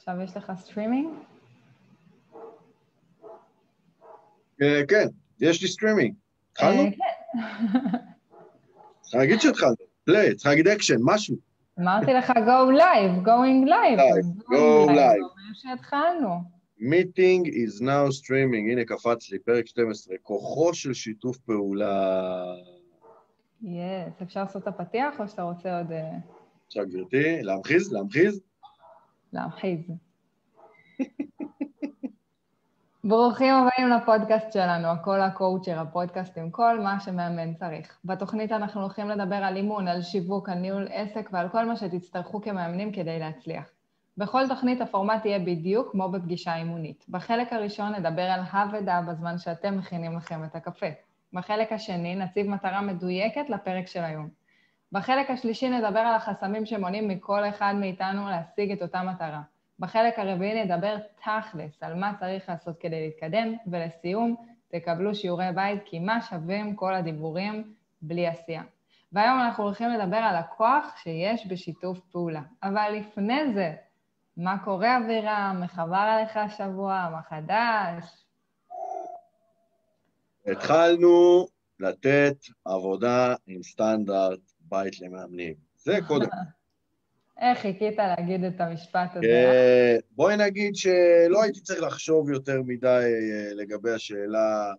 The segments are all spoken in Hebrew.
עכשיו יש לך סטרימינג? אה, כן, יש לי סטרימינג. התחלנו? אה, כן. צריך להגיד שהתחלנו. play, צריך להגיד אקשן, משהו. אמרתי לך go live, going live. Go live. זה אומר שהתחלנו. meeting is now streaming, הנה קפץ לי, פרק 12, כוחו של שיתוף פעולה. yes, אפשר לעשות את הפתיח או שאתה רוצה עוד אה, עכשיו גברתי, להמחיז, להמחיז. להמחיז? ברוכים הבאים לפודקאסט שלנו, הכל הקואוצ'ר, הפודקאסט עם כל מה שמאמן צריך. בתוכנית אנחנו הולכים לדבר על אימון, על שיווק, על ניהול עסק ועל כל מה שתצטרכו כמאמנים כדי להצליח. בכל תוכנית הפורמט יהיה בדיוק כמו בפגישה אימונית. בחלק הראשון נדבר על הא ודא בזמן שאתם מכינים לכם את הקפה. בחלק השני נציב מטרה מדויקת לפרק של היום. בחלק השלישי נדבר על החסמים שמונעים מכל אחד מאיתנו להשיג את אותה מטרה. בחלק הרביעי נדבר תכלס על מה צריך לעשות כדי להתקדם, ולסיום, תקבלו שיעורי בית, כי מה שווים כל הדיבורים בלי עשייה. והיום אנחנו הולכים לדבר על הכוח שיש בשיתוף פעולה. אבל לפני זה, מה קורה אבירם? עבר עליך השבוע? מה חדש? התחלנו לתת עבודה עם סטנדרט בית למאמנים. זה קודם. איך חיכית להגיד את המשפט הזה? אה, בואי נגיד שלא הייתי צריך לחשוב יותר מדי אה, לגבי השאלה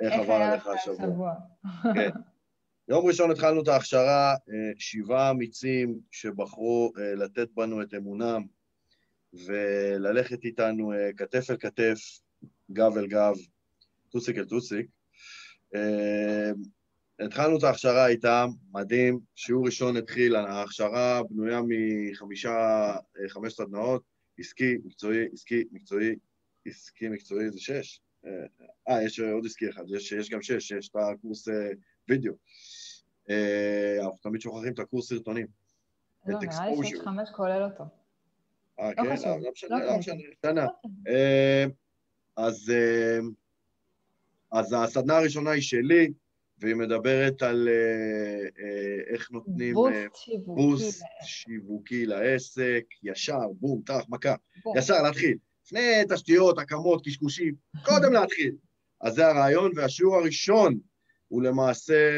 איך עבר עליך השבוע. כן. יום ראשון התחלנו את ההכשרה, אה, שבעה אמיצים שבחרו לתת בנו את אמונם וללכת איתנו כתף אל כתף, גב אל גב, טוסיק אל טוסיק. אה, התחלנו את ההכשרה איתם, מדהים, שיעור ראשון התחיל, ההכשרה בנויה מחמישה, אה, חמש סדנאות, עסקי, מקצועי, עסקי, מקצועי, עסקי, מקצועי זה שש. אה, אה, יש עוד עסקי אחד, יש, יש גם שש, יש את הקורס אה, וידאו. אה, אנחנו תמיד שוכחים את הקורס סרטונים. לא, נראה לי שיש. חמש כולל אותו. אה, לא כן? חשוב, לא, לא משנה, לא לא חשוב. משנה, קטנה. אה, אז, אה, אז הסדנה הראשונה היא שלי, והיא מדברת על אה, אה, איך נותנים אה, בוסט שיווקי. בוסט שיווקי לעסק, ישר, בום, טח, מכה. ישר להתחיל. לפני תשתיות, הקמות, קשקושים, קודם להתחיל. אז זה הרעיון, והשיעור הראשון הוא למעשה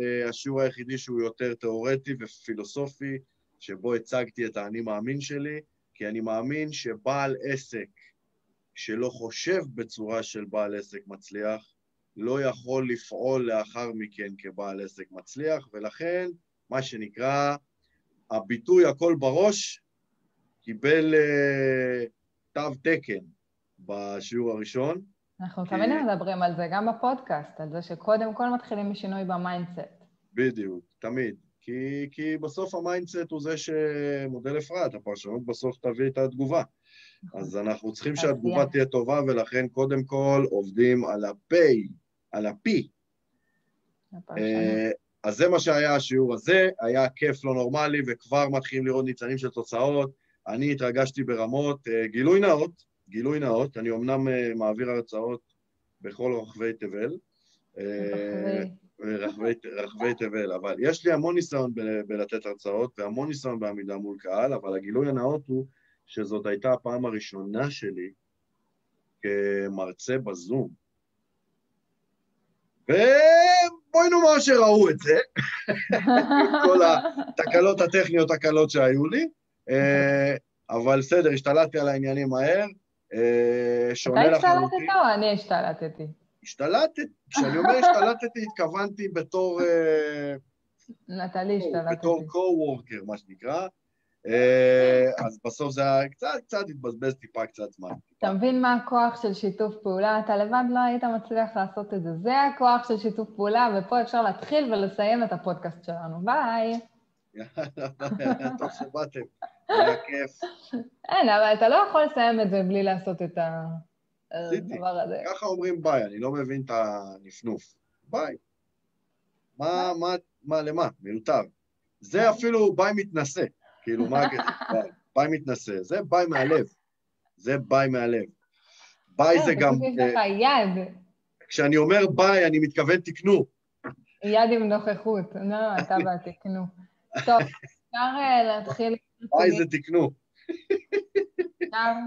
אה, השיעור היחידי שהוא יותר תיאורטי ופילוסופי, שבו הצגתי את האני מאמין שלי, כי אני מאמין שבעל עסק שלא חושב בצורה של בעל עסק מצליח, לא יכול לפעול לאחר מכן כבעל עסק מצליח, ולכן, מה שנקרא, הביטוי הכל בראש קיבל אה, תו תקן בשיעור הראשון. אנחנו כי- תמיד מדברים על זה, גם בפודקאסט, על זה שקודם כל מתחילים משינוי ב mindset. בדיוק, תמיד. כי, כי בסוף ה mindset הוא זה שמודל אפרת, הפרשנות בסוף תביא את התגובה. אז אנחנו צריכים שהתגובה. תהיה טובה, ולכן קודם כל עובדים על ה-P, על. הפרשנות. אה, אז זה מה שהיה השיעור הזה, היה כיף לא נורמלי, וכבר מתחילים לראות ניצנים של תוצאות. אני התרגשתי ברמות. אה, גילוי נאות, גילוי נאות, אני אמנם אה, מעביר הרצאות בכל רחבי תבל. רחבי. רחבי, רחבי תבל, אבל יש לי המון ניסיון ב- בלתת הרצאות והמון ניסיון בעמידה מול קהל, אבל הגילוי הנאות הוא שזאת הייתה הפעם הראשונה שלי כמרצה בזום. ובואי נאמר שראו את זה, כל התקלות הטכניות הקלות שהיו לי, אה, אבל בסדר, השתלטתי על העניינים מהר. אה, שונה אתה השתלטת לחלוטין. או אני השתלטתי? השתלטתי, כשאני אומר השתלטתי, התכוונתי בתור, אה, נטלי השתלטתי. בתור co-worker, מה שנקרא. אה, אז בסוף זה היה קצת, קצת התבזבז טיפה קצת זמן. אתה מבין מה הכוח של שיתוף פעולה? אתה לבד לא היית מצליח לעשות את זה. זה הכוח של שיתוף פעולה, ופה אפשר להתחיל ולסיים את הפודקאסט שלנו. ביי. טוב שבאתם, היה כיף. אין, אבל אתה לא יכול לסיים את זה בלי לעשות את. הדבר הזה. ככה אומרים ביי, אני לא מבין את הנפנוף. ביי. מה, מה, מה, למה? מיותר. זה אפילו ביי מתנשא. כאילו, מה הקטע? ביי. ביי מתנשא. זה ביי מהלב. זה ביי מהלב. ביי זה כן, גם... יש אה, לך יד, כשאני אומר ביי, אני מתכוון תקנו. יד עם נוכחות. לא, אתה והתקנו. טוב, אפשר אה, להתחיל... ביי זה תקנו.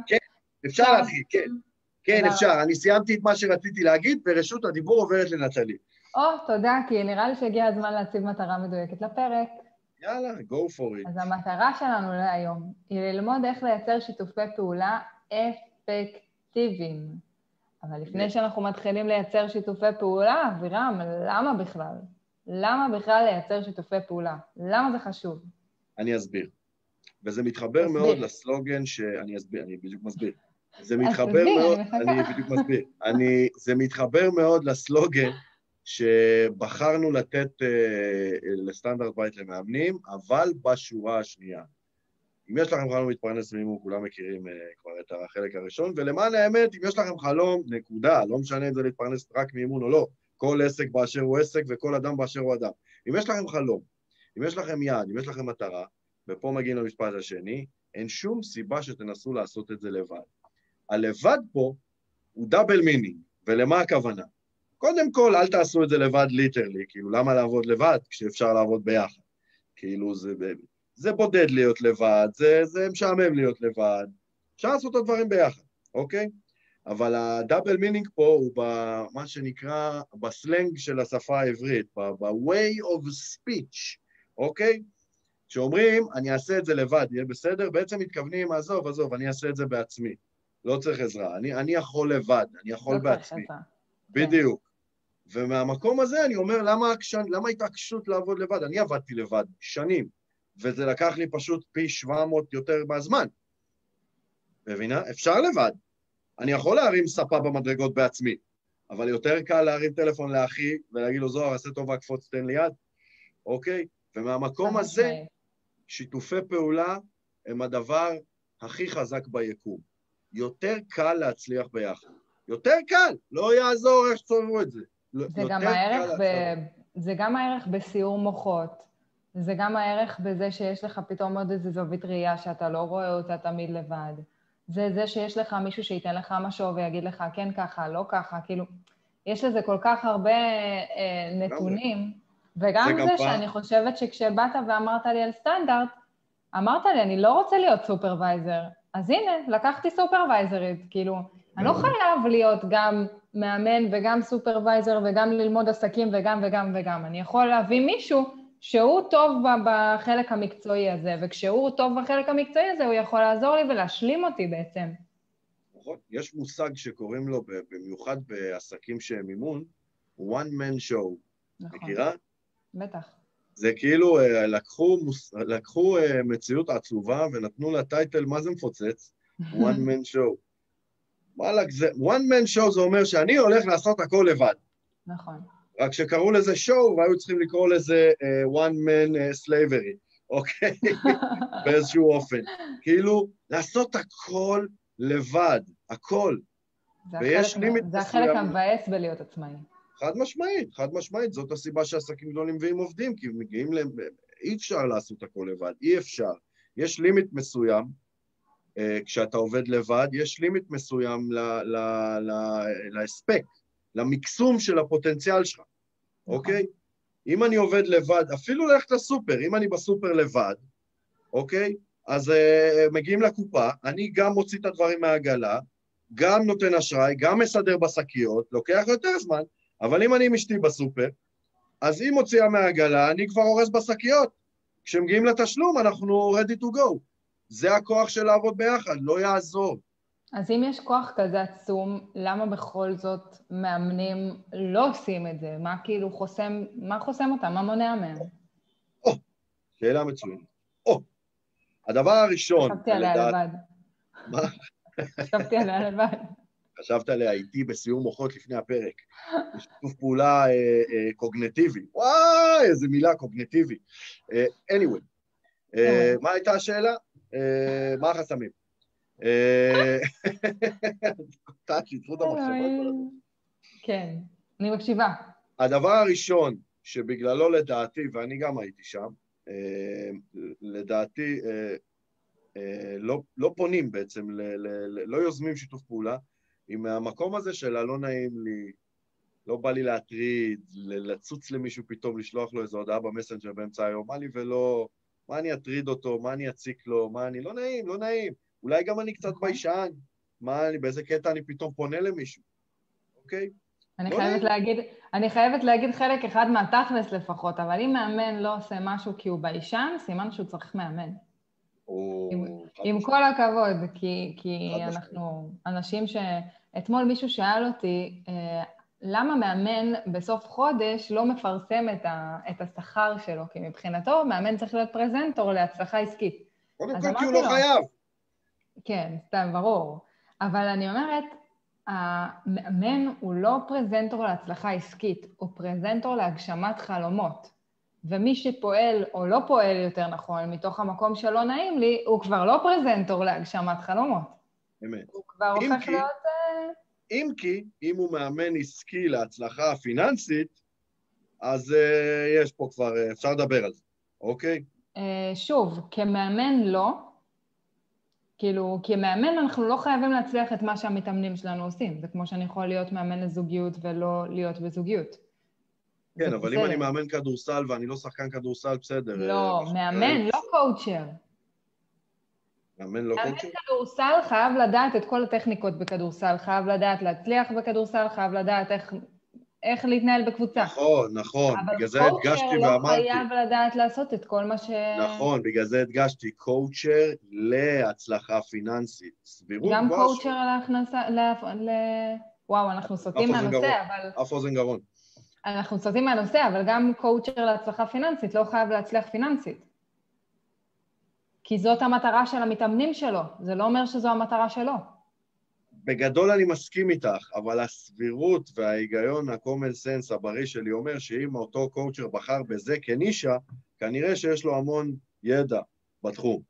כן, אפשר להתחיל, כן. כן, אפשר. אני סיימתי את מה שרציתי להגיד, ורשות הדיבור עוברת לנטלי. או, תודה, כי נראה לי שהגיע הזמן להציב מטרה מדויקת לפרק. יאללה, go for it. אז המטרה שלנו להיום היא ללמוד איך לייצר שיתופי פעולה אפקטיביים. אבל לפני שאנחנו מתחילים לייצר שיתופי פעולה, אבירם, למה בכלל? למה בכלל לייצר שיתופי פעולה? למה זה חשוב? אני אסביר. וזה מתחבר אסביר. מאוד לסלוגן ש... אני אסביר, אני בדיוק מסביר. זה מתחבר מאוד... אני בדיוק מסביר. אני... זה מתחבר מאוד לסלוגן שבחרנו לתת אה, לסטנדרט בית למאמנים, אבל בשורה השנייה. אם יש לכם חלום להתפרנס מימון, כולם מכירים uh, כבר את החלק הראשון, ולמען האמת, אם יש לכם חלום, נקודה, לא משנה אם זה להתפרנס רק מאימון או לא, כל עסק באשר הוא עסק וכל אדם באשר הוא אדם. אם יש לכם חלום, אם יש לכם יעד, אם יש לכם מטרה, ופה מגיעים למשפט השני, אין שום סיבה שתנסו לעשות את זה לבד. הלבד פה הוא double meaning, ולמה הכוונה? קודם כל, אל תעשו את זה לבד literally, כאילו, למה לעבוד לבד כשאפשר לעבוד ביחד? כאילו, זה, זה בודד להיות לבד, זה, זה משעמם להיות לבד, אפשר לעשות את הדברים ביחד, אוקיי? אבל ה double meaning פה הוא במה שנקרא, בסלנג של השפה העברית, ב-way of speech, אוקיי? כשאומרים, אני אעשה את זה לבד, יהיה בסדר, בעצם מתכוונים, עזוב, עזוב, אני אעשה את זה בעצמי. לא צריך עזרה, אני, אני יכול לבד, אני יכול לא בעצמי. כן. בדיוק. ומהמקום הזה אני אומר, למה, למה התעקשות לעבוד לבד? אני עבדתי לבד שנים, וזה לקח לי פשוט פי 700 יותר מהזמן. מבינה? אפשר לבד. אני יכול להרים ספה במדרגות בעצמי, אבל יותר קל להרים טלפון לאחי ולהגיד לו, זוהר, עשה טובה, קפוץ, תן לי יד, אוקיי? ומהמקום הזה, שיתופי פעולה הם הדבר הכי חזק ביקום. יותר קל להצליח ביחד. יותר קל, לא יעזור איך שתסובבו את זה. זה גם, הערך ב... זה גם הערך בסיור מוחות, זה גם הערך בזה שיש לך פתאום עוד איזו זווית ראייה שאתה לא רואה אותה תמיד לבד. זה זה שיש לך מישהו שייתן לך משהו ויגיד לך כן ככה, לא ככה, כאילו, יש לזה כל כך הרבה אה, נתונים, וגם זה, זה שאני חושבת שכשבאת ואמרת לי על סטנדרט, אמרת לי, אני לא רוצה להיות סופרוויזר, אז הנה, לקחתי סופרוויזרית, כאילו, אני לא חייב להיות גם מאמן וגם סופרוויזר וגם ללמוד עסקים וגם וגם וגם. אני יכול להביא מישהו שהוא טוב בחלק המקצועי הזה, וכשהוא טוב בחלק המקצועי הזה, הוא יכול לעזור לי ולהשלים אותי בעצם. נכון. יש מושג שקוראים לו, במיוחד בעסקים שהם מימון, one man show. נכון. מכירה? בטח. זה כאילו אה, לקחו, לקחו אה, מציאות עצובה ונתנו לה טייטל, מה זה מפוצץ? one man show. וואלכ, זה, one man show זה אומר שאני הולך לעשות הכל לבד. נכון. רק שקראו לזה show והיו צריכים לקרוא לזה uh, one man uh, slavery, אוקיי? באיזשהו אופן. כאילו, לעשות הכל לבד, הכל. ויש לימיט מסוים. זה החלק המבאס בלהיות עצמאי. חד משמעית, חד משמעית, זאת הסיבה שעסקים גדולים מביאים עובדים, כי מגיעים ל... אי אפשר לעשות הכל לבד, אי אפשר. יש לימיט מסוים, כשאתה עובד לבד, יש לימיט מסוים להספק, למקסום של הפוטנציאל שלך. אוקיי? אם אני עובד לבד, אפילו ללכת לסופר, אם אני בסופר לבד, אוקיי? אז uh, מגיעים לקופה, אני גם מוציא את הדברים מהעגלה, גם נותן אשראי, גם מסדר בשקיות, לוקח יותר זמן, אבל אם אני עם אשתי בסופר, אז היא מוציאה מהעגלה, אני כבר אורז בשקיות. כשמגיעים לתשלום, אנחנו ready to go. זה הכוח של לעבוד ביחד, לא יעזור. אז אם יש כוח כזה עצום, למה בכל זאת מאמנים לא עושים את זה? מה כאילו חוסם, מה חוסם אותם? מה מונע מהם? או, שאלה מצוינת. או, הדבר הראשון... חשבתי עליה לבד. מה? חשבתי עליה לבד. חשבת עליה איתי בסיום מוחות לפני הפרק. בשיתוף פעולה אה, אה, קוגנטיבי. וואי, איזה מילה, קוגנטיבי. אה, anyway, אה, מה הייתה השאלה? אה, מה החסמים? לי את המחשבות. כן, אני מקשיבה. הדבר הראשון שבגללו לדעתי, ואני גם הייתי שם, אה, לדעתי אה, לא, לא פונים בעצם, לא יוזמים שיתוף פעולה, עם המקום הזה של הלא נעים לי, לא בא לי להטריד, לצוץ למישהו פתאום, לשלוח לו איזו הודעה במסנג'ר באמצע היום, מה לי ולא, מה אני אטריד אותו, מה אני אציק לו, מה אני... לא נעים, לא נעים. אולי גם אני קצת ביישן, מה, אני, באיזה קטע אני פתאום פונה למישהו, אוקיי? אני לא חייבת נעים. להגיד, אני חייבת להגיד חלק אחד מהתכלס לפחות, אבל אם מאמן לא עושה משהו כי הוא ביישן, סימן שהוא צריך מאמן. או... עם- עם. כל הכבוד, כי, כי. אנחנו אנשים ש... אתמול מישהו שאל אותי, אה, למה מאמן בסוף חודש לא מפרסם את, ה... את השכר שלו? כי מבחינתו מאמן צריך להיות פרזנטור להצלחה עסקית. קודם כל, כי הוא לא. חייב. כן, סתם, ברור. אבל אני אומרת, המאמן הוא לא פרזנטור להצלחה עסקית, הוא פרזנטור להגשמת חלומות. ומי שפועל, או לא פועל יותר נכון, מתוך המקום שלא נעים לי, הוא כבר לא פרזנטור להגשמת חלומות. אמת. הוא כבר הופך כי- להיות... אם כי, אם הוא מאמן עסקי להצלחה פיננסית, אז uh, יש פה כבר, uh, אפשר לדבר על זה, אוקיי? אה, שוב, כמאמן לא. כאילו, כמאמן אנחנו לא חייבים להצליח את מה שהמתאמנים שלנו עושים. זה כמו שאני יכול להיות מאמן לזוגיות ולא להיות בזוגיות. כן, אבל אם בסדר. אני מאמן כדורסל ואני לא שחקן כדורסל, בסדר. לא, מאמן, לא קואוצ'ר. מאמן לא מאמן קואוצ'ר? כדורסל חייב לדעת את כל הטכניקות בכדורסל, חייב לדעת להצליח בכדורסל, חייב לדעת איך, איך להתנהל בקבוצה. נכון, נכון, בגלל אבל זה קואוצ'ר הדגשתי לא ואמרתי. חייב לדעת לעשות את כל מה ש... נכון, בגלל זה הדגשתי, קואוצ'ר להצלחה פיננסית. סבירות גם קואוצ'ר להכנסה, ל... ל... וואו, אנחנו סוטים מהנושא. אבל... אף אוזן גרון. אנחנו סוטים מהנושא, אבל גם קואוצ'ר להצלחה פיננסית לא חייב להצליח פיננסית. כי זאת המטרה של המתאמנים שלו, זה לא אומר שזו המטרה שלו. בגדול אני מסכים איתך, אבל הסבירות וההיגיון, ה-common sense הבריא שלי אומר שאם אותו קואוצ'ר בחר בזה כנישה, כנראה שיש לו המון ידע בתחום.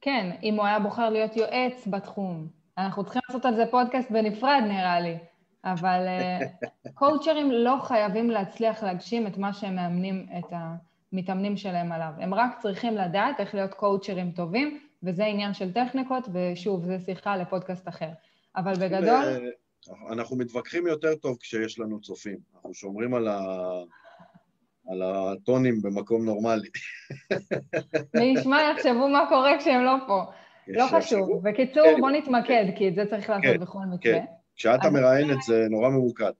כן, אם הוא היה בוחר להיות יועץ בתחום. אנחנו צריכים לעשות על זה פודקאסט בנפרד, נראה לי. אבל אה, קואוצ'רים לא חייבים להצליח להגשים את מה שהם מאמנים את המתאמנים שלהם עליו. הם רק צריכים לדעת איך להיות קואוצ'רים טובים, וזה עניין של טכניקות, ושוב, זו שיחה לפודקאסט אחר. אבל בגדול, אנחנו מתווכחים יותר טוב כשיש לנו צופים. אנחנו שומרים על, ה... על הטונים במקום נורמלי. מי ישמע יחשבו מה קורה כשהם לא פה. לא. חשוב. בקיצור, כן. בוא נתמקד, כי את זה צריך לעשות כן, בכל מקרה. כן. כשאת המראיינת זה נורא ממוקד.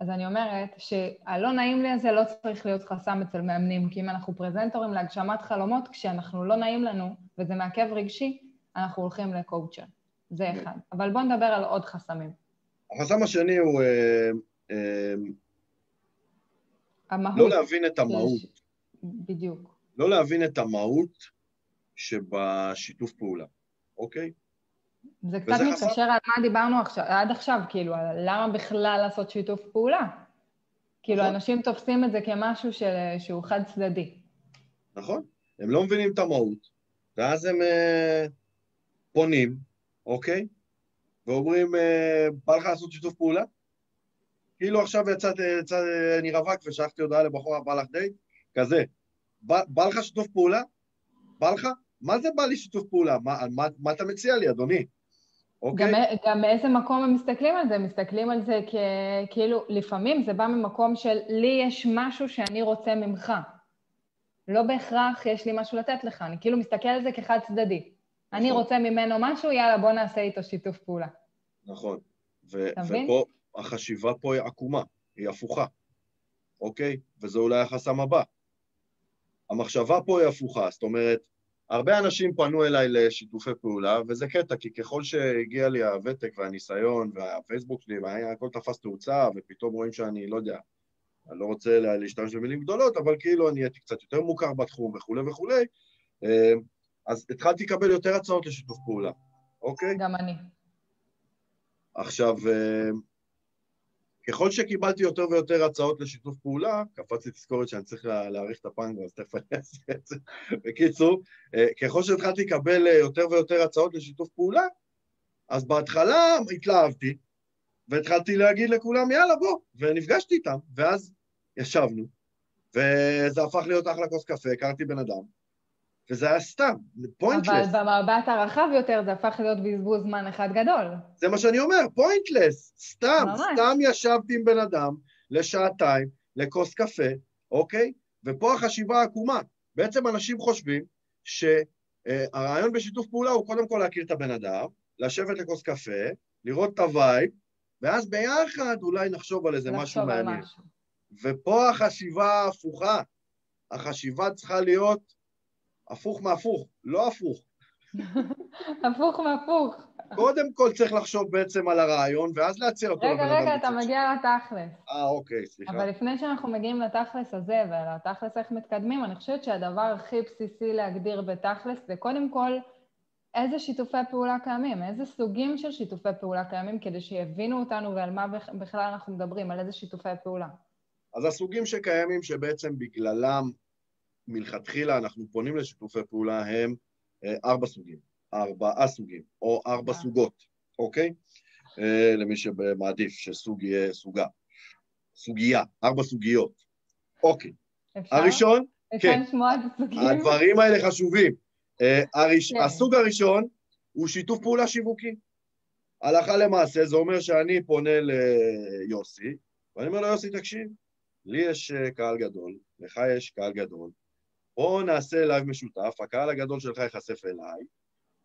אז אני אומרת שהלא נעים לי הזה לא צריך להיות חסם אצל מאמנים, כי אם אנחנו פרזנטורים להגשמת חלומות, כשאנחנו לא נעים לנו, וזה מעכב רגשי, אנחנו הולכים לקואוצ'ר. זה אחד. אבל בואו נדבר על עוד חסמים. החסם השני הוא אה, אה, המהות. לא להבין את המהות. בדיוק. לא להבין את המהות שבשיתוף פעולה, אוקיי? זה קצת. מתקשר על מה דיברנו עכשיו, עד עכשיו, כאילו, על למה בכלל לעשות שיתוף פעולה. כאילו, נכון. אנשים תופסים את זה כמשהו של, שהוא חד-צדדי. נכון? הם לא מבינים את המהות, ואז הם אה, פונים, אוקיי? ואומרים, אה, בא לך לעשות שיתוף פעולה? כאילו עכשיו יצאת, יצא, אני רווק ושלחתי הודעה לבחורה, בא לך דייט? כזה. בא, בא לך שיתוף פעולה? בא לך? מה זה בא לי שיתוף פעולה? מה, מה, מה אתה מציע לי, אדוני? אוקיי? גם, גם מאיזה מקום הם מסתכלים על זה? מסתכלים על זה כאילו, לפעמים זה בא ממקום של לי יש משהו שאני רוצה ממך. לא בהכרח יש לי משהו לתת לך, אני כאילו מסתכל על זה כחד צדדי. אני נכון. רוצה ממנו משהו, יאללה, בוא נעשה איתו שיתוף פעולה. נכון. ו-? ופה, החשיבה פה היא עקומה, היא הפוכה, אוקיי? וזה אולי החסם הבא. המחשבה פה היא הפוכה, זאת אומרת, הרבה אנשים פנו אליי לשיתופי פעולה, וזה קטע, כי ככל שהגיע לי הוותק והניסיון והפייסבוק שלי, והכל תפס תאוצה, ופתאום רואים שאני, לא יודע, אני לא רוצה לה- להשתמש במילים גדולות, אבל כאילו אני הייתי קצת יותר מוכר בתחום וכולי וכולי, אה, אז התחלתי לקבל יותר הצעות לשיתוף פעולה, אוקיי? גם אני. עכשיו, אה, ככל שקיבלתי יותר ויותר הצעות לשיתוף פעולה, קפץ לי תזכורת שאני צריך לה- להאריך את הפנגו, אז תכף אני אעשה את זה. בקיצור, אה, ככל שהתחלתי לקבל אה, יותר ויותר הצעות לשיתוף פעולה, אז בהתחלה התלהבתי, והתחלתי להגיד לכולם, יאללה, בוא, ונפגשתי איתם, ואז ישבנו, וזה הפך להיות אחלה כוס קפה, הכרתי בן אדם, וזה היה סתם, אבל pointless. במבט הרחב יותר זה הפך להיות בזבוז זמן אחד גדול. זה מה שאני אומר, pointless, סתם, ממש. סתם ישבתי עם בן אדם לשעתיים, לכוס קפה, אוקיי? ופה החשיבה העקומה. בעצם אנשים חושבים אה, הרעיון בשיתוף פעולה הוא קודם כל להכיר את הבן אדם, לשבת לכוס קפה, לראות את ה vibe, ואז ביחד אולי נחשוב על איזה משהו מעניין. משהו. ופה החשיבה הפוכה. החשיבה צריכה להיות הפוך מהפוך, לא הפוך. הפוך מהפוך. קודם כל צריך לחשוב בעצם על הרעיון, ואז להציע אותו. רגע, רגע, אתה מגיע לתכלס. אה, אוקיי, סליחה. אבל לפני שאנחנו מגיעים לתכלס הזה, ולתכלס איך מתקדמים, אני חושבת שהדבר הכי בסיסי להגדיר בתכלס זה קודם כל איזה שיתופי פעולה קיימים, איזה סוגים של שיתופי פעולה קיימים, כדי שיבינו אותנו ועל מה בכלל אנחנו מדברים, על איזה שיתופי פעולה. אז הסוגים שקיימים שבעצם בגללם מלכתחילה אנחנו פונים לשיתופי פעולה הם אה, ארבע סוגים, ארבעה סוגים, או ארבע אה. סוגות, אוקיי? אה, למי שמעדיף שסוג יהיה סוגה. סוגיה, ארבע סוגיות. אוקיי. אפשר? הראשון, אפשר כן. לשמוע את הסוגים? הדברים האלה חשובים. הראש... כן. הסוג הראשון הוא שיתוף פעולה שיווקי. הלכה למעשה, זה אומר שאני פונה ליוסי, ואני אומר לו, יוסי, תקשיב, לי יש קהל גדול, לך יש קהל גדול, בואו נעשה לייב משותף, הקהל הגדול שלך ייחשף אליי,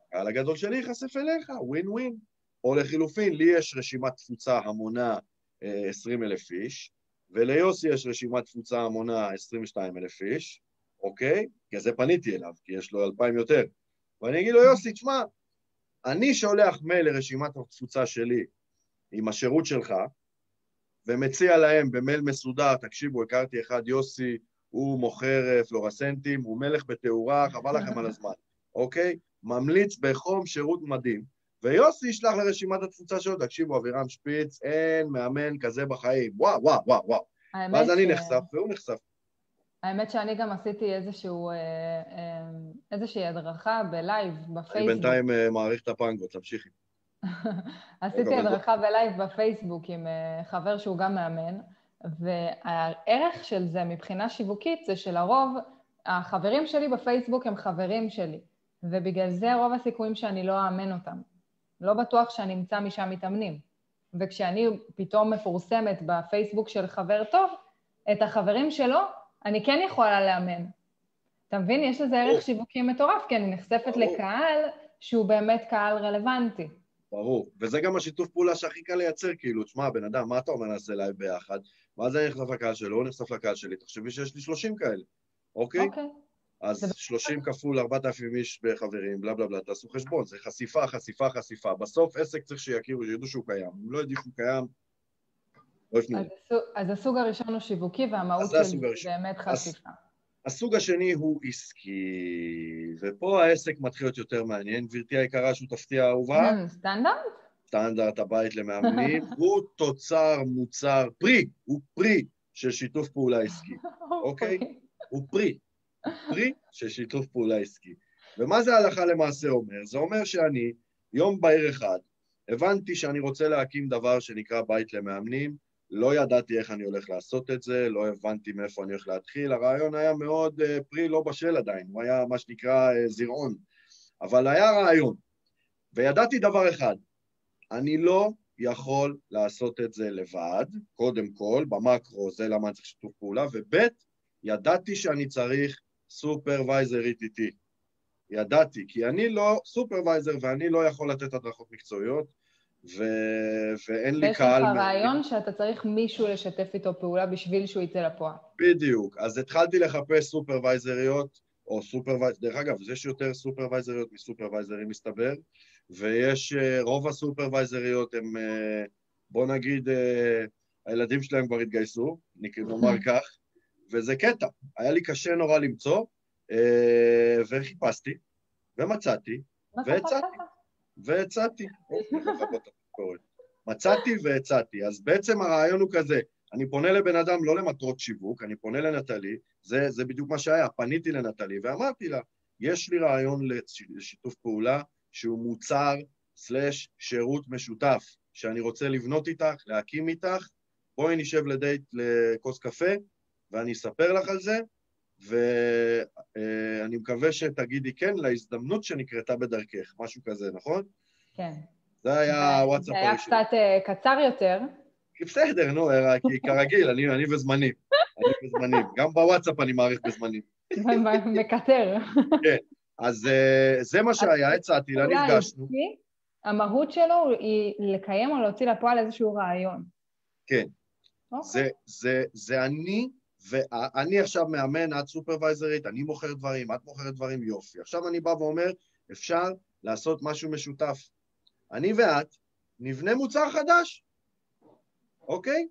הקהל הגדול שלי ייחשף אליך, ווין ווין. או לחילופין, לי יש רשימת תפוצה המונה 20 אה, אלף איש, וליוסי יש רשימת תפוצה המונה 22 אלף איש, אוקיי? כי זה פניתי אליו, כי יש לו 2,000 יותר. ואני אגיד לו, יוסי, תשמע, אני שולח מייל לרשימת התפוצה שלי עם השירות שלך, ומציע להם במייל מסודר, תקשיבו, הכרתי אחד, יוסי, הוא מוכר אה, פלורסנטים, הוא מלך בתאורה, חבל לכם על הזמן, אוקיי? ממליץ בחום שירות מדהים. ויוסי ישלח לרשימת התפוצה שלו, תקשיבו, אבירם שפיץ, אין מאמן כזה בחיים, וואו, וואו, וואו, וואו. ואז אני נחשף והוא נחשף. האמת שאני גם עשיתי איזשהו, אה, אה, איזושהי הדרכה בלייב בפייסבוק. אני בינתיים מעריך את הפנגו, תמשיכי. עשיתי הדרכה בלייב בפייסבוק עם חבר שהוא גם מאמן, והערך של זה מבחינה שיווקית זה שלרוב החברים שלי בפייסבוק הם חברים שלי, ובגלל זה רוב הסיכויים שאני לא אאמן אותם. לא בטוח שאני אמצא משם מתאמנים. וכשאני פתאום מפורסמת בפייסבוק של חבר טוב, את החברים שלו אני כן יכולה לאמן. אתה מבין? יש לזה ערך שיווקי מטורף, כי אני נחשפת לקהל שהוא באמת קהל רלוונטי. ברור, וזה גם השיתוף פעולה שהכי קל לייצר, כאילו, תשמע, בן אדם, מה אתה אומר נעשה לייב ביחד? ואז אני נחשף לקהל שלו, הוא נחשף לקהל שלי, תחשבי שיש לי 30 כאלה, אוקיי? אוקיי. אז 30 כפול 4,000 איש בחברים, בלה בלה בלה, תעשו חשבון, זה חשיפה, חשיפה, חשיפה. בסוף עסק צריך שיכירו, שידעו שהוא קיים. אם לא יודעים שהוא קיים, לא יפנו. אז הסוג הראשון הוא שיווקי, והמהות של זה באמת חשיפה. הסוג השני הוא עסקי, ופה העסק מתחיל להיות יותר מעניין. גברתי היקרה, שותפתי האהובה. Hmm, סטנדרט? סטנדרט הבית למאמנים, הוא תוצר מוצר, פרי, הוא פרי של שיתוף פעולה עסקי, אוקיי? Okay? הוא פרי, פרי של שיתוף פעולה עסקי. ומה זה הלכה למעשה אומר? זה אומר שאני, יום בהיר אחד, הבנתי שאני רוצה להקים דבר שנקרא בית למאמנים, לא ידעתי איך אני הולך לעשות את זה, לא הבנתי מאיפה אני הולך להתחיל, הרעיון היה מאוד uh, פרי לא בשל עדיין, הוא היה מה שנקרא uh, זרעון, אבל היה רעיון. וידעתי דבר אחד, אני לא יכול לעשות את זה לבד, קודם כל, במקרו זה למה אני צריך שיתוף פעולה, וב' ידעתי שאני צריך סופרוויזרית איתי. ידעתי, כי אני לא supervisor ואני לא יכול לתת הדרכות מקצועיות, ו... ואין לי קהל... יש לך רעיון שאתה צריך מישהו לשתף איתו פעולה בשביל שהוא יצא לפועל. בדיוק. אז התחלתי לחפש סופרוויזריות, או supervisor... דרך אגב, יש יותר סופרוויזריות מסופרוויזרים, מסתבר, ויש... אה, רוב הסופרוויזריות הם, אה, בוא נגיד, אה, הילדים שלהם כבר התגייסו, נאמר כך, וזה קטע. היה לי קשה נורא למצוא, וחיפשתי, ומצאתי, והצעתי. והצעתי. מצאתי והצעתי. אז בעצם הרעיון הוא כזה, אני פונה לבן אדם לא למטרות שיווק, אני פונה לנטלי, זה, זה בדיוק מה שהיה, פניתי לנטלי ואמרתי לה, יש לי רעיון לשיתוף פעולה שהוא מוצר סלש שירות משותף, שאני רוצה לבנות איתך, להקים איתך, בואי נשב לדייט לכוס קפה ואני אספר לך על זה, ואני מקווה שתגידי כן להזדמנות שנקרתה בדרכך, משהו כזה, נכון? כן. זה היה הוואטסאפ הראשון. זה היה קצת קצר יותר. בסדר, נו, כי כרגיל, אני, אני בזמנים. אני בזמנים. גם בוואטסאפ אני מעריך בזמנים. מקטר. כן. אז uh, זה מה שהיה, הצעתי לה, נפגשנו. המהות שלו היא לקיים או להוציא לפועל איזשהו רעיון. כן. אוקיי. זה, זה, זה אני, ואני עכשיו מאמן, את סופרוויזרית, אני מוכר דברים, את מוכרת דברים, יופי. עכשיו אני בא ואומר, אפשר לעשות משהו משותף. אני ואת נבנה מוצר חדש, אוקיי?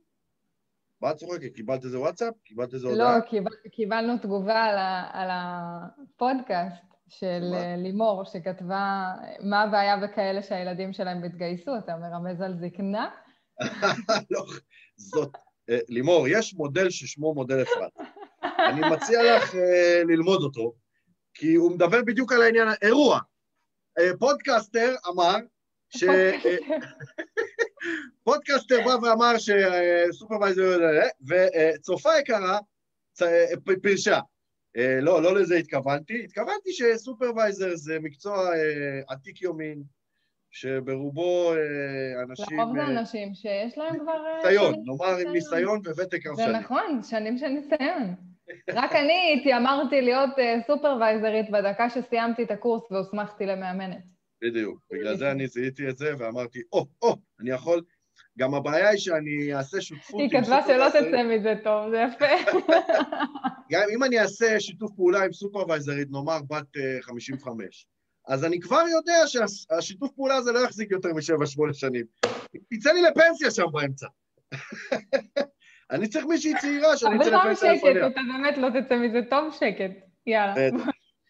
מה את צוחקת? קיבלת איזה וואטסאפ? קיבלת איזה הודעה? לא, קיבל, קיבלנו תגובה על, ה, על הפודקאסט של מה? לימור, שכתבה, מה הבעיה בכאלה שהילדים שלהם התגייסו? אתה מרמז על זקנה? לא, זאת... אה, לימור, יש מודל ששמו מודל אפרת. אני מציע לך uh, ללמוד אותו, כי הוא מדבר בדיוק על העניין, אירוע. פודקאסטר אמר ש... פודקאסטר בא ואמר שסופרוויזר, וצופה יקרה פרשה. לא, לא לזה התכוונתי. התכוונתי שסופרוויזר זה מקצוע עתיק יומין, שברובו אנשים... לרוב זה אנשים שיש להם כבר... ניסיון, נאמר עם ניסיון וותק רב שנים. זה נכון, שנים של ניסיון. רק אני התיימרתי להיות סופרוויזרית בדקה שסיימתי את הקורס והוסמכתי למאמנת. בדיוק. בגלל זה אני זיהיתי את זה ואמרתי, או, או, אני יכול... גם הבעיה היא שאני אעשה שותפות. היא כתבה שלא תצא מזה טוב, זה יפה. גם אם אני אעשה שיתוף פעולה עם סופרוויזרית, נאמר בת 55, אה, אז אני כבר יודע שהשיתוף פעולה הזה לא יחזיק יותר משבע-שמונה שנים. תצא לי לפנסיה שם באמצע. אני צריך מישהי צעירה שאני אצא לפנסיה לפניה. אבל שקט, אתה באמת לא תצא מזה טוב שקט. יאללה.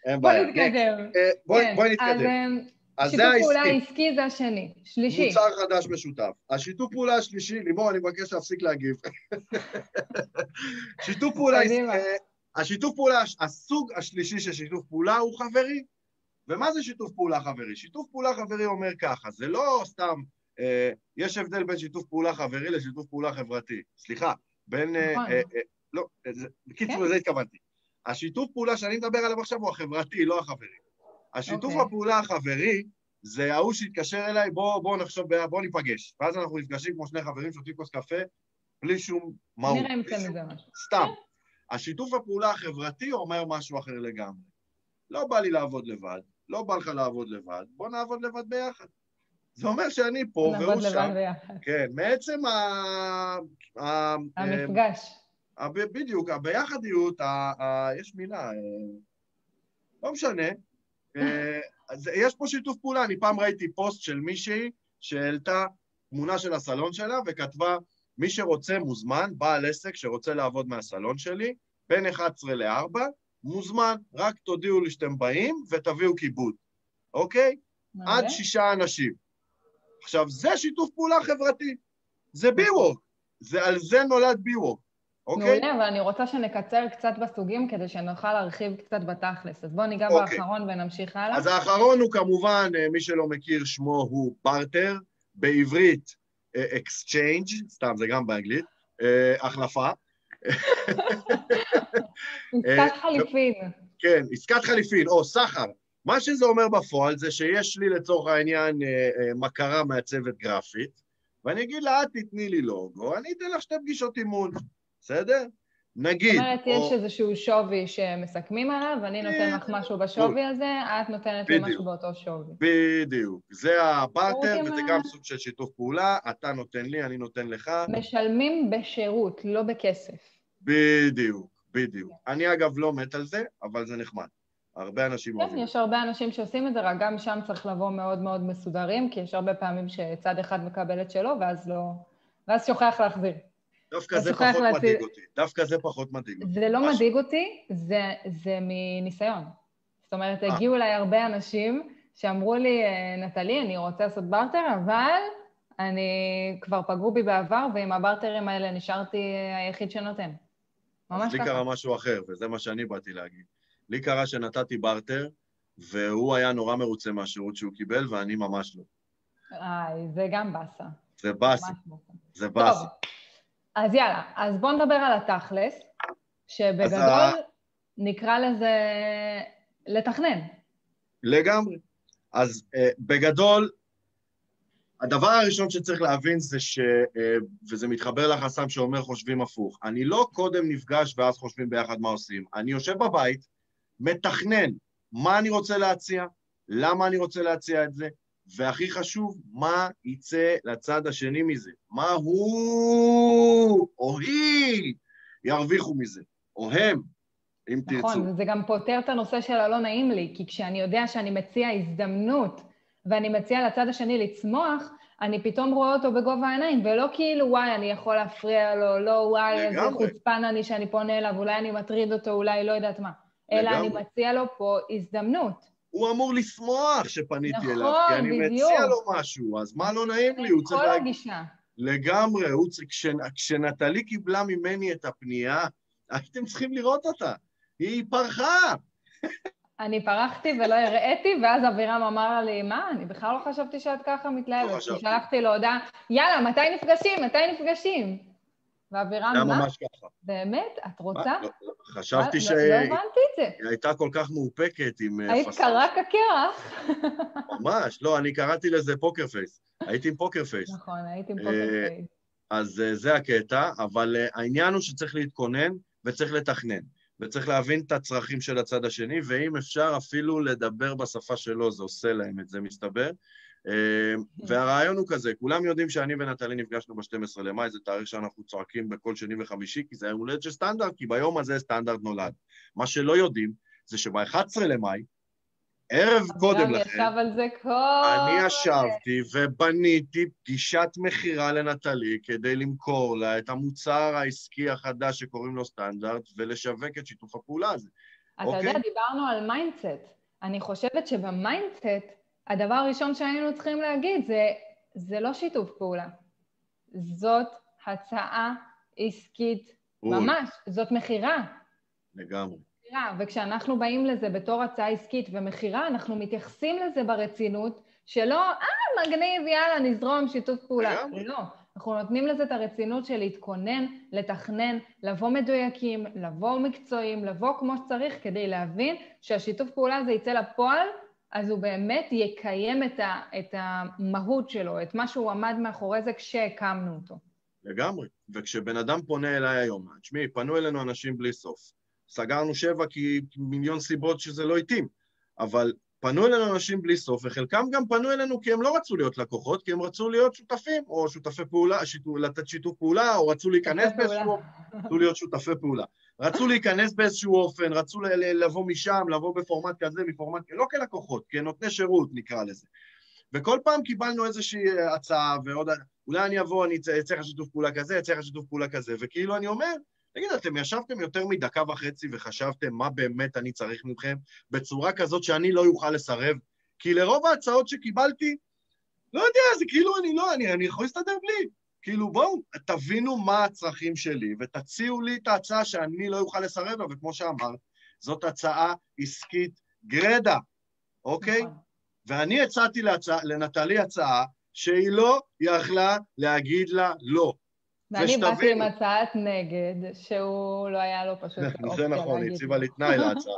אין בעיה. בוא נתקדם. אה, בואי נתקדם. אז שיתוף פעולה עסקי זה השני. שלישי. מוצר חדש משותף. השיתוף פעולה השלישי, לימור, אני מבקש להפסיק להגיב. שיתוף פעולה עסקי, השיתוף פעולה, הסוג השלישי של שיתוף פעולה הוא חברי. ומה זה שיתוף פעולה חברי? שיתוף פעולה חברי אומר ככה, זה לא סתם, אה, יש הבדל בין שיתוף פעולה חברי לשיתוף פעולה חברתי. סליחה, בין... אה, נכון. אה, אה, לא, בקיצור, כן. לזה התכוונתי. השיתוף פעולה שאני מדבר עליו עכשיו הוא החברתי, לא החברי. השיתוף okay. אוקיי. הפעולה החברי זה ההוא שהתקשר אליי, בוא, בוא נחשוב, בוא ניפגש. ואז אנחנו נפגשים כמו שני חברים, שותים כוס קפה, בלי שום מהות. נראה אם כן מזה משהו. סתם. השיתוף הפעולה החברתי אומר משהו אחר לגמרי. לא בא לי לעבוד לבד, לא בא לך לעבוד לבד, בוא נעבוד לבד ביחד. זה אומר שאני פה והוא שם. נעבוד לבד ביחד. כן, מעצם ה... המפגש. בדיוק, הביחדיות, יש מילה, אה, לא משנה, אה, אז יש פה שיתוף פעולה, אני פעם ראיתי פוסט של מישהי שהעלתה תמונה של הסלון שלה וכתבה, מי שרוצה מוזמן, בעל עסק שרוצה לעבוד מהסלון שלי, בין 11 ל-4, מוזמן, רק תודיעו לי שאתם באים ותביאו כיבוד, אוקיי? עד שישה אנשים. עכשיו, זה שיתוף פעולה חברתי, זה בי-וורק, זה על זה נולד B-Work. אוקיי? מעולה, אבל אני רוצה שנקצר קצת בסוגים כדי שנוכל להרחיב קצת בתכלס. אז בואו ניגע אוקיי. באחרון ונמשיך הלאה. אז האחרון הוא כמובן, אה, מי שלא מכיר, שמו הוא בארטר, בעברית exchange, אה, סתם, זה גם באנגלית, אה, החלפה. עסקת חליפין. כן, עסקת חליפין, או סחר. מה שזה אומר בפועל זה שיש לי לצורך העניין מכרה מעצבת גרפית, ואני אגיד לה, את תתני לי לוגו, אני אתן לך שתי פגישות אימון. בסדר? נגיד... זאת אומרת, יש איזשהו שווי שמסכמים עליו, אני נותן לך משהו בשווי הזה, את נותנת לי משהו באותו שווי. בדיוק. זה הבארטר, וזה גם סוג של שיתוף פעולה, אתה נותן לי, אני נותן לך. משלמים בשירות, לא בכסף. בדיוק, בדיוק. אני אגב לא מת על זה, אבל זה נחמד. הרבה אנשים כן, אוהבים. כן, יש הרבה אנשים שעושים את זה, רק גם שם צריך לבוא מאוד מאוד מסודרים, כי יש הרבה פעמים שצד אחד מקבל את שלו, ואז לא... ואז שוכח להחזיר. דווקא זה פחות להציל... מדאיג אותי. דווקא זה פחות מדאיג אותי. זה לא משהו. מדאיג אותי, זה, זה מניסיון. זאת אומרת, 아. אה. הגיעו אליי הרבה אנשים שאמרו לי, אה, נטלי, אני רוצה לעשות בארטר, אבל אני כבר פגעו בי בעבר, ועם הברטרים האלה נשארתי היחיד שנותן. ממש ככה. לי קרה משהו אחר, וזה מה שאני באתי להגיד. לי קרה שנתתי בארטר, והוא היה נורא מרוצה מהשירות שהוא קיבל, ואני ממש לא. איי, זה גם באסה. זה באסה. זה באסה. אז יאללה, אז בואו נדבר על התכלס, שבגדול ה... נקרא לזה לתכנן. לגמרי. אז uh, בגדול, הדבר הראשון שצריך להבין זה ש... Uh, וזה מתחבר לחסם שאומר חושבים הפוך. אני לא קודם נפגש ואז חושבים ביחד מה עושים. אני יושב בבית, מתכנן מה אני רוצה להציע, למה אני רוצה להציע את זה, והכי חשוב, מה יצא לצד השני מזה? מה הוא או היא ירוויחו מזה, או הם, אם נכון, תרצו. נכון, וזה גם פותר את הנושא של הלא נעים לי, כי כשאני יודע שאני מציע הזדמנות ואני מציע לצד השני לצמוח, אני פתאום רואה אותו בגובה העיניים, ולא כאילו, וואי, אני יכול להפריע לו, לא, וואי, איזה חוצפן אני שאני פונה אליו, אולי אני מטריד אותו, אולי לא יודעת מה. אלא אני מציע לו פה הזדמנות. הוא אמור לשמוח שפניתי נכון, אליו, כי אני בדיוק. מציע לו משהו, אז מה לא נעים לי? הוא צריך... כל הגישה. לגמרי, הוא צריך... כש... כשנטלי קיבלה ממני את הפנייה, הייתם צריכים לראות אותה. היא פרחה. אני פרחתי ולא הראיתי, ואז אבירם אמר לי, מה, אני בכלל לא חשבתי שאת ככה מתלהבת. לא. שלחתי לו הודעה, יאללה, מתי נפגשים? מתי נפגשים? ואבירם, מה? ממש ככה. באמת? את רוצה? לא, לא, חשבתי ש... לא, לא הבנתי את זה. היא הייתה כל כך מאופקת עם... אה, היית קרה כקרח. ממש, לא, אני קראתי לזה poker face. הייתי עם poker face. נכון, הייתי עם פוקר אה, פייס. אז אה, זה הקטע, אבל העניין הוא שצריך להתכונן וצריך לתכנן. וצריך להבין את הצרכים של הצד השני, ואם אפשר אפילו לדבר בשפה שלו, זה עושה להם את זה, מסתבר. אמ, והרעיון הוא כזה, כולם יודעים שאני ונטלי נפגשנו ב-12 למאי, זה תאריך שאנחנו צועקים בכל שני וחמישי, כי זה היום הולדת של סטנדרט, כי ביום הזה סטנדרט נולד. מה שלא יודעים, זה שב-11 למאי, ערב קודם לכן, ישב על זה כל... אני ישבתי ובניתי פגישת מכירה לנטלי כדי למכור לה את המוצר העסקי החדש שקוראים לו סטנדרט ולשווק את שיתוף הפעולה הזה. אתה אוקיי? יודע, דיברנו על mindset. אני חושבת שב mindset הדבר הראשון שהיינו צריכים להגיד זה, זה לא שיתוף פעולה. זאת הצעה עסקית ממש, זאת מכירה. לגמרי. מכירה, וכשאנחנו באים לזה בתור הצעה עסקית ומכירה, אנחנו מתייחסים לזה ברצינות, שלא, אה, מגניב, יאללה, נזרום, שיתוף פעולה. לגמרי. לא. אנחנו נותנים לזה את הרצינות של להתכונן, לתכנן, לבוא מדויקים, לבוא מקצועיים, לבוא כמו שצריך, כדי להבין שהשיתוף פעולה הזה יצא לפועל אז הוא באמת יקיים את, ה, את המהות שלו, את מה שהוא עמד מאחורי זה כשהקמנו אותו. לגמרי. וכשבן אדם פונה אליי היום, תשמעי, פנו אלינו אנשים בלי סוף. סגרנו שבע כי מיליון סיבות שזה לא התאים, אבל פנו אלינו אנשים בלי סוף, וחלקם גם פנו אלינו כי הם לא רצו להיות לקוחות, כי הם רצו להיות שותפים, או שותפי פעולה, שיתוף, לתת שיתוף פעולה, או רצו להיכנס באיזשהו... רצו להיות שותפי פעולה. רצו להיכנס באיזשהו אופן, רצו לבוא משם, לבוא בפורמט כזה, בפורמט כזה, לא כלקוחות, כנותני שירות נקרא לזה. וכל פעם קיבלנו איזושהי הצעה, ועוד... אולי אני אבוא, אני אצא לך שיתוף פעולה כזה, אצא לך שיתוף פעולה כזה, וכאילו אני אומר, תגיד, אתם ישבתם יותר מדקה וחצי וחשבתם מה באמת אני צריך מכם, בצורה כזאת שאני לא אוכל לסרב? כי לרוב ההצעות שקיבלתי, לא יודע, זה כאילו אני לא, אני, אני יכול להסתדר בלי. כאילו, בואו, תבינו מה הצרכים שלי, ותציעו לי את ההצעה שאני לא אוכל לסרב לה, וכמו שאמרת, זאת הצעה עסקית גרדה, אוקיי? נכון. ואני הצעתי להצע, לנטלי הצעה שהיא לא יכלה להגיד לה לא. ואני באתי עם הצעת נגד, שהוא לא היה לו פשוט אופציה זה נכון, היא הציבה לי תנאי להצעה,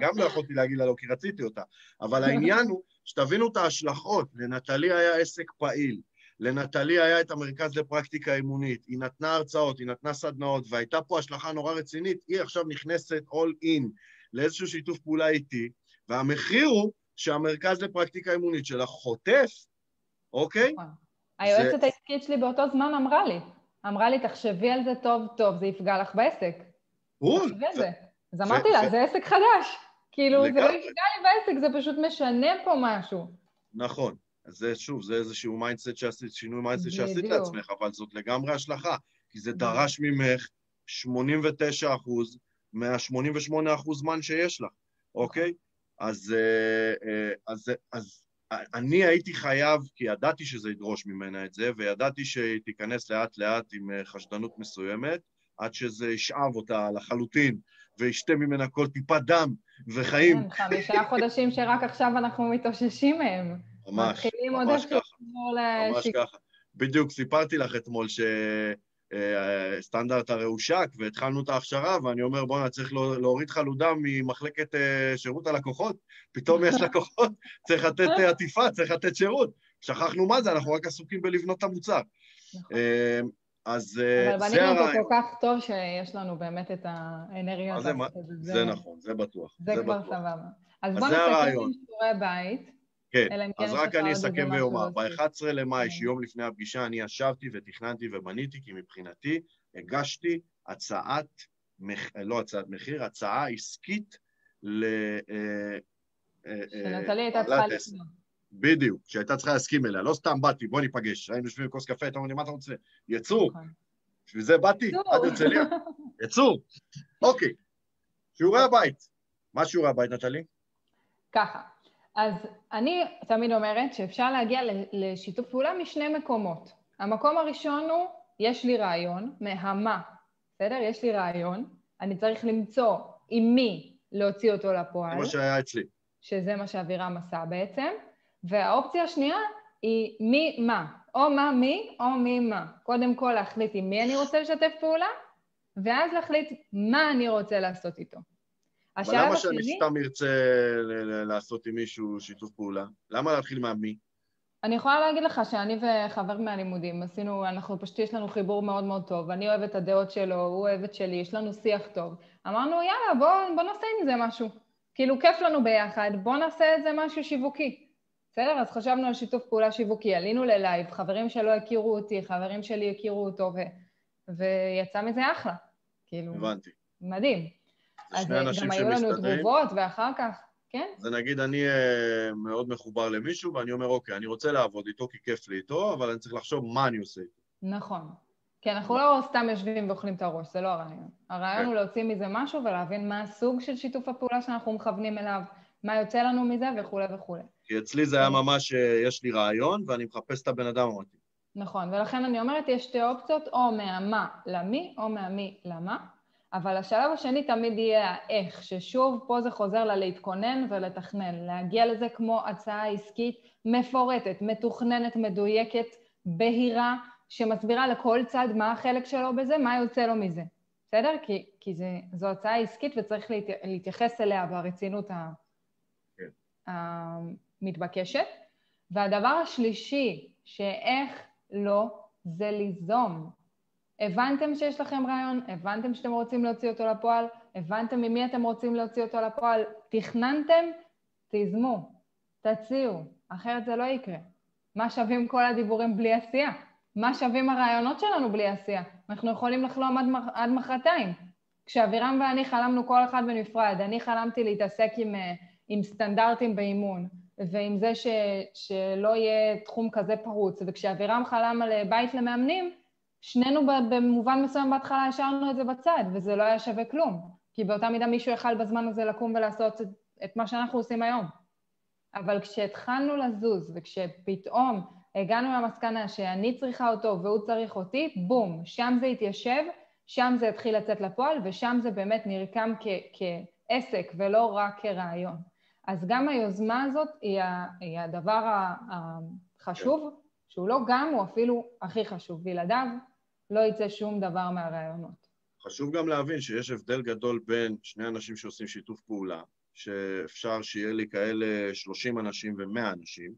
גם לא יכולתי להגיד לה לא, כי רציתי אותה. אבל העניין הוא שתבינו את ההשלכות. לנטלי היה עסק פעיל, לנטלי היה את המרכז לפרקטיקה אימונית, היא נתנה הרצאות, היא נתנה סדנאות, והייתה פה השלכה נורא רצינית, היא עכשיו נכנסת all in לאיזשהו שיתוף פעולה איתי, והמחיר הוא שהמרכז לפרקטיקה אימונית שלה חוטף, אוקיי? נכון. היועצת העסקית שלי באותו זמן אמרה לי, אמרה לי, תחשבי על זה טוב טוב, זה יפגע לך בעסק. בול. אז אמרתי לה, זה עסק חדש. כאילו, זה לא יפגע לי בעסק, זה פשוט משנה פה משהו. נכון. אז זה, שוב, זה איזשהו mindset שעשית, שינוי mindset שעשית לעצמך, אבל זאת לגמרי השלכה, כי זה דרש ממך 89 אחוז מה-88 אחוז זמן שיש לך, אוקיי? אז, אה, אה, אז, אז אני הייתי חייב, כי ידעתי שזה ידרוש ממנה את זה, וידעתי שהיא תיכנס לאט-לאט עם אה, חשדנות מסוימת, עד שזה ישאב אותה לחלוטין, וישתה ממנה כל טיפת דם וחיים. כן, חמישה חודשים שרק עכשיו אנחנו מתאוששים מהם. ממש, ממש ככה. ממש ככה. בדיוק, סיפרתי לך אתמול שסטנדרט הרי הושק והתחלנו את ההכשרה, ואני אומר, בואנה, צריך להוריד חלודה ממחלקת אה, שירות הלקוחות, פתאום יש לקוחות, צריך לתת אה, עטיפה, צריך לתת שירות. שכחנו מה זה, אנחנו רק עסוקים בלבנות את המוצר. נכון. אה, אז זה הרעיון. אבל בנינו אותו כל כך טוב שיש לנו באמת את האנרגיה. זה, זה נכון, זה בטוח. זה, זה כבר. סבבה. אז בוא הרעיון. עם שיעורי בית. כן, כן אז רק אני אסכם ואומר, להוסיף. ב-11 למאי, כן. שיום לפני הפגישה, אני ישבתי ותכננתי ובניתי, כי מבחינתי הגשתי הצעת, מח- לא הצעת מחיר, הצעה עסקית ל... אה, אה, אה, שנטלי הייתה צריכה. לקנות. בדיוק, שהייתה צריכה להסכים אליה, לא סתם באתי, בוא ניפגש, היינו יושבים עם כוס קפה, אתה אומר לי, מה אתה רוצה? יצור, נכון. בשביל זה באתי. עד הרצליה, יצור. אוקיי, שיעורי הבית. מה שיעורי הבית, נטלי? ככה, אז אני תמיד אומרת שאפשר להגיע לשיתוף פעולה משני מקומות. המקום הראשון הוא, יש לי רעיון, מהמה, בסדר? יש לי רעיון, אני צריך למצוא עם מי להוציא אותו לפועל, מה שהיה אצלי. שזה מה שאבירם עשה בעצם, והאופציה השנייה היא מי מה, או מה מי או מי מה. קודם כל להחליט עם מי אני רוצה לשתף פעולה, ואז להחליט מה אני רוצה לעשות איתו. השלב למה שאני השני... סתם ארצה לעשות עם מישהו שיתוף פעולה? למה להתחיל מהמי? אני יכולה להגיד לך שאני וחבר מהלימודים עשינו, אנחנו פשוט, יש לנו חיבור מאוד מאוד טוב. אני אוהבת את הדעות שלו, הוא אוהב את שלי, יש לנו שיח טוב. אמרנו, יאללה, בוא, בוא נעשה עם זה משהו. כאילו, כיף לנו ביחד, בוא נעשה את זה משהו שיווקי. בסדר? אז חשבנו על שיתוף פעולה שיווקי, עלינו ללייב, חברים שלא הכירו אותי, חברים שלי הכירו אותו, ו... ויצא מזה אחלה. כאילו, הבנתי. מדהים. אז אנשים גם היו לנו. תגובות, ואחר כך, כן? זה נגיד אני אה, מאוד מחובר למישהו, ואני אומר, אוקיי, אני רוצה לעבוד איתו כי כיף לי איתו, אבל אני צריך לחשוב מה אני עושה איתו. נכון. כי אנחנו לא סתם יושבים ואוכלים את הראש, זה לא הרעיון. הרעיון כן. הוא להוציא מזה משהו ולהבין מה הסוג של שיתוף הפעולה שאנחנו מכוונים אליו, מה יוצא לנו מזה וכולי וכולי. כי אצלי זה היה ממש, אה, יש לי רעיון, ואני מחפש את הבן אדם המתאים. נכון, ולכן אני אומרת, יש שתי אופציות, או מהמה למי, או מהמי למה, אבל השלב השני תמיד יהיה האיך, ששוב, פה זה חוזר ללהתכונן ולתכנן, להגיע לזה כמו הצעה עסקית מפורטת, מתוכננת, מדויקת, בהירה, שמסבירה לכל צד מה החלק שלו בזה, מה יוצא לו מזה, בסדר? כי, כי זה, זו הצעה עסקית וצריך להת, להתייחס אליה ברצינות ה, כן. המתבקשת. והדבר השלישי, שאיך לא, זה ליזום. הבנתם שיש לכם רעיון, הבנתם שאתם רוצים להוציא אותו לפועל, הבנתם ממי אתם רוצים להוציא אותו לפועל, תכננתם, תיזמו, תציעו, אחרת זה לא יקרה. מה שווים כל הדיבורים בלי עשייה? מה שווים הרעיונות שלנו בלי עשייה? אנחנו יכולים לחלום עד, מח- עד מחרתיים. כשאבירם ואני חלמנו כל אחד בנפרד, אני חלמתי להתעסק עם, אה, עם סטנדרטים באימון, ועם זה ש, שלא יהיה תחום כזה פרוץ, וכשאבירם חלם על אה, בית למאמנים, שנינו במובן מסוים בהתחלה השארנו את זה בצד, וזה לא היה שווה כלום. כי באותה מידה מישהו יכל בזמן הזה לקום ולעשות את, את מה שאנחנו עושים היום. אבל כשהתחלנו לזוז, וכשפתאום הגענו למסקנה שאני צריכה אותו והוא צריך אותי, בום, שם זה התיישב, שם זה התחיל לצאת לפועל, ושם זה באמת נרקם כ- כעסק ולא רק כרעיון. אז גם היוזמה הזאת היא, ה- היא הדבר החשוב, שהוא לא גם, הוא אפילו הכי חשוב. בלעדיו לא יצא שום דבר מהרעיונות. חשוב גם להבין שיש הבדל גדול בין שני אנשים שעושים שיתוף פעולה, שאפשר שיהיה לי כאלה 30 אנשים ו-100 אנשים,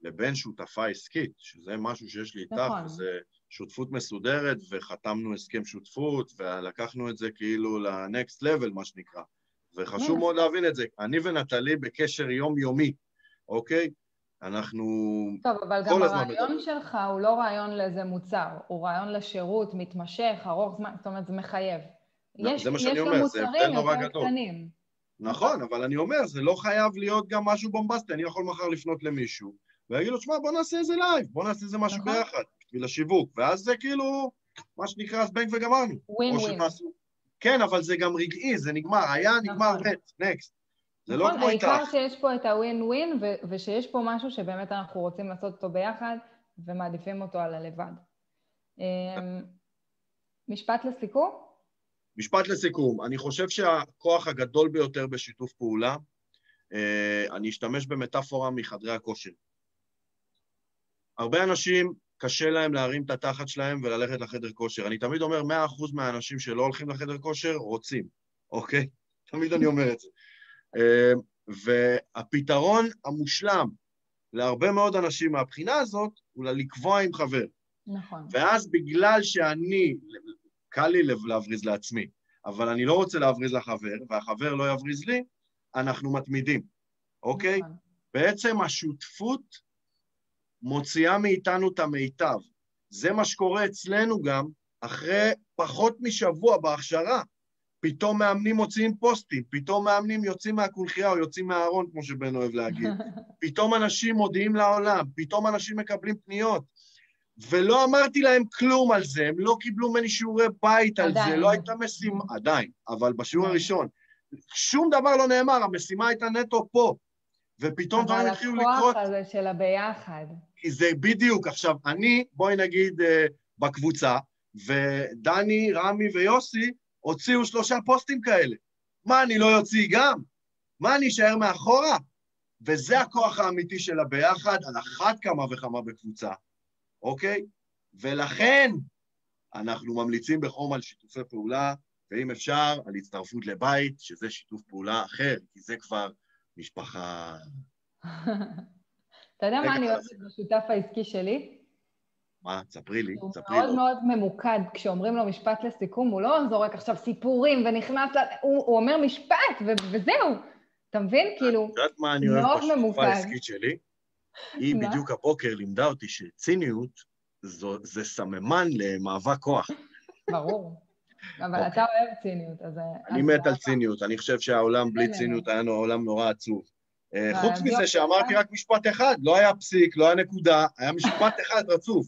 לבין שותפה עסקית, שזה משהו שיש לי איתך, נכון. וזה שותפות מסודרת, וחתמנו הסכם שותפות, ולקחנו את זה כאילו ל-next level, מה שנקרא. וחשוב כן. מאוד להבין את זה. אני ונטלי בקשר יומיומי, אוקיי? אנחנו... טוב, אבל גם הרעיון מדבר. שלך הוא לא רעיון לאיזה מוצר, הוא רעיון לשירות מתמשך, ארוך זמן, זאת אומרת, זה מחייב. לא, יש, זה מה שאני אומר, זה הבדל נורא גדול. קטנים. נכון, אבל אני אומר, זה לא חייב להיות גם משהו בומבסטי. אני יכול מחר לפנות למישהו, ולהגיד לו, שמע, בוא נעשה איזה לייב, בוא נעשה איזה משהו נכון. ביחד, בשביל השיווק. ואז זה כאילו, מה שנקרא, זבנג וגמרנו. ווין ווין. שנעשו... כן, אבל זה גם רגעי, זה נגמר, היה, נגמר, נכון. next. זה לא נכון, כמו העיקר איתך. שיש פה את הווין ווין, ושיש פה משהו שבאמת אנחנו רוצים לעשות אותו ביחד, ומעדיפים אותו על הלבד. אמ, משפט לסיכום? משפט לסיכום, אני חושב שהכוח הגדול ביותר בשיתוף פעולה, אה, אני אשתמש במטאפורה מחדרי הכושר. הרבה אנשים, קשה להם להרים את התחת שלהם וללכת לחדר כושר. אני תמיד אומר, 100% מהאנשים שלא הולכים לחדר כושר רוצים, אוקיי? תמיד אני אומר את זה. והפתרון המושלם להרבה מאוד אנשים מהבחינה הזאת, הוא לקבוע עם חבר. נכון. ואז בגלל שאני, קל לי להבריז לעצמי, אבל אני לא רוצה להבריז לחבר, והחבר לא יבריז לי, אנחנו מתמידים, אוקיי? נכון. בעצם השותפות מוציאה מאיתנו את המיטב. זה מה שקורה אצלנו גם אחרי פחות משבוע בהכשרה. פתאום מאמנים מוציאים פוסטים, פתאום מאמנים יוצאים מהקונכייה או יוצאים מהארון, כמו שבן אוהב להגיד. פתאום אנשים מודיעים לעולם, פתאום אנשים מקבלים פניות. ולא אמרתי להם כלום על זה, הם לא קיבלו ממני שיעורי בית על עדיין. זה, לא הייתה משימה, עדיין, אבל בשיעור. הראשון. שום דבר לא נאמר, המשימה הייתה נטו פה. ופתאום דברים אבל התחילו הכוח לקרות, הזה של הביחד. כי זה בדיוק. עכשיו, אני, בואי נגיד, אה, בקבוצה, ודני, רמי ויוסי הוציאו שלושה פוסטים כאלה. מה, אני לא אוציא גם? מה, אני אשאר מאחורה? וזה הכוח האמיתי של הביחד, על אחת כמה וכמה בקבוצה, אוקיי? ולכן אנחנו ממליצים בחום על שיתופי פעולה, ואם אפשר, על הצטרפות לבית, שזה שיתוף פעולה אחר, כי זה כבר משפחה... אתה יודע מה אני אוהבת בשותף העסקי שלי? מה? ספרי לי, הוא ספרי מאוד לו. מאוד ממוקד. כשאומרים לו משפט לסיכום, הוא לא זורק עכשיו סיפורים ונכנס ל... הוא, הוא אומר משפט ו- וזהו. אתה מבין? כאילו, את יודעת מה אני אוהב מאוד ממוקד. העסקית שלי? היא? בדיוק הבוקר לימדה אותי שציניות זו- זה סממן למאבק כוח. ברור. אבל אוקיי. אתה אוהב ציניות, אז... אני מת על זה- ציניות, אני חושב שהעולם בלי. ציניות היה לנו עולם נורא עצוב. אה, אה, חוץ מזה שאמרתי אה? רק משפט אחד, לא היה פסיק, לא היה נקודה, היה משפט אחד רצוף.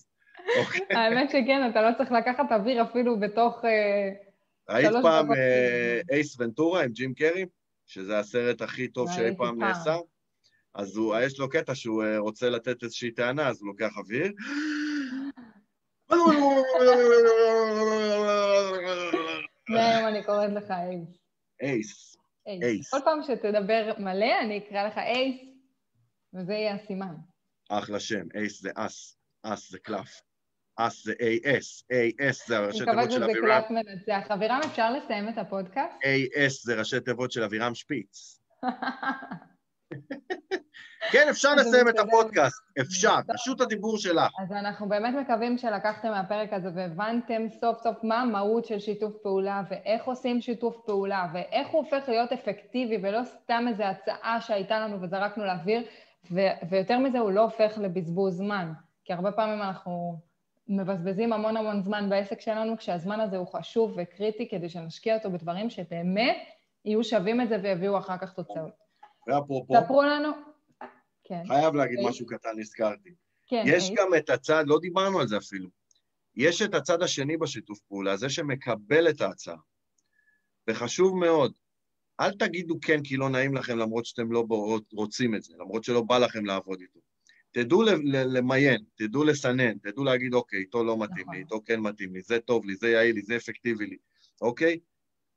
אוקיי? האמת שכן, אתה לא צריך לקחת אוויר אפילו בתוך... אה, ראית פעם דקות אה, כאילו. אייס ונטורה עם ג'ים קרי? שזה הסרט הכי טוב שאי פעם פעם. נעשה? אז הוא, יש לו קטע שהוא אה, רוצה לתת איזושהי טענה, אז הוא לוקח אוויר. מהיום אני קוראת לך. אייס, אייס. אייס. כל פעם שתדבר מלא, אני אקרא לך אייס, וזה יהיה הסימן. אחלה שם, אייס זה אס, אס זה קלף. אס זה AS, AS זה אני הראשי מקווה תיבות של שזה אבירם, קלף מנצח. אבירם, אפשר לסיים את הפודקאסט? AS זה ראשי תיבות של אבירם שפיץ. כן, אפשר לסיים אני את. הפודקאסט, אפשר. רשות הדיבור שלך. אז אנחנו באמת מקווים שלקחתם מהפרק הזה והבנתם סוף סוף מה המהות של שיתוף פעולה ואיך עושים שיתוף פעולה ואיך הוא הופך להיות אפקטיבי ולא סתם איזו הצעה שהייתה לנו וזרקנו לאוויר, ויותר מזה הוא לא הופך לבזבוז זמן, כי הרבה פעמים אנחנו מבזבזים המון המון זמן בעסק שלנו, כשהזמן הזה הוא חשוב וקריטי כדי שנשקיע אותו בדברים שבאמת יהיו שווים את זה ויביאו אחר כך תוצאות. ואפרופו, ספרו לנו... כן, חייב להגיד אייס. משהו קטן, נזכרתי. כן, יש אייס. גם את הצד, לא דיברנו על זה אפילו, יש את הצד השני בשיתוף פעולה, זה שמקבל את ההצעה. וחשוב מאוד, אל תגידו כן כי לא נעים לכם למרות שאתם לא רוצים את זה, למרות שלא בא לכם לעבוד איתו. תדעו למיין, תדעו לסנן, תדעו להגיד, אוקיי, איתו לא מתאים נכון. לי, איתו כן מתאים לי, זה טוב לי, זה יעיל לי, זה אפקטיבי לי, אוקיי?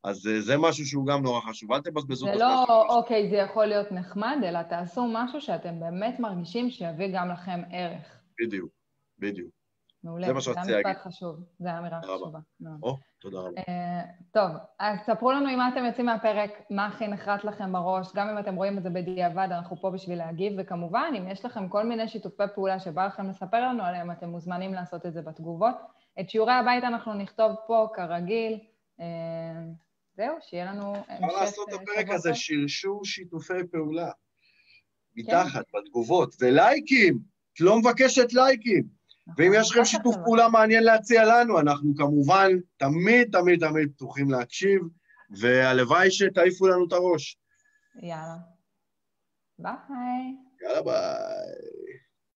אז אה, זה משהו שהוא גם נורא חשוב, אל תבזבזו זה את לא, הזמן שלכם. אוקיי, זה יכול להיות נחמד, אלא תעשו משהו שאתם באמת מרגישים שיביא גם לכם ערך. בדיוק, בדיוק. מעולה. זה מה שרציתי זה להגיד. משפט חשוב, זו אמירה. חשובה. או, תודה רבה. אה, טוב, אז ספרו לנו מה אתם יוצאים מהפרק, מה הכי נחרט לכם בראש, גם אם אתם רואים את זה בדיעבד, אנחנו פה בשביל להגיב, וכמובן, אם יש לכם כל מיני שיתופי פעולה שבא לכם לספר לנו עליהם, אתם מוזמנים לעשות את זה בתגובות. את שיעורי הבית אנחנו נכתוב פה, כרגיל. אה, זהו, שיהיה לנו המשך... אפשר לעשות את אה, הפרק הזה, טוב. שרשור שיתופי פעולה. מתחת, בתגובות, ולייקים! את לא מבקשת לייקים. ואם נכון, יש לכם שיתוף. פעולה מעניין להציע לנו, אנחנו כמובן תמיד, תמיד, תמיד פתוחים להקשיב, והלוואי שתעיפו לנו את הראש. יאללה. ביי. יאללה ביי.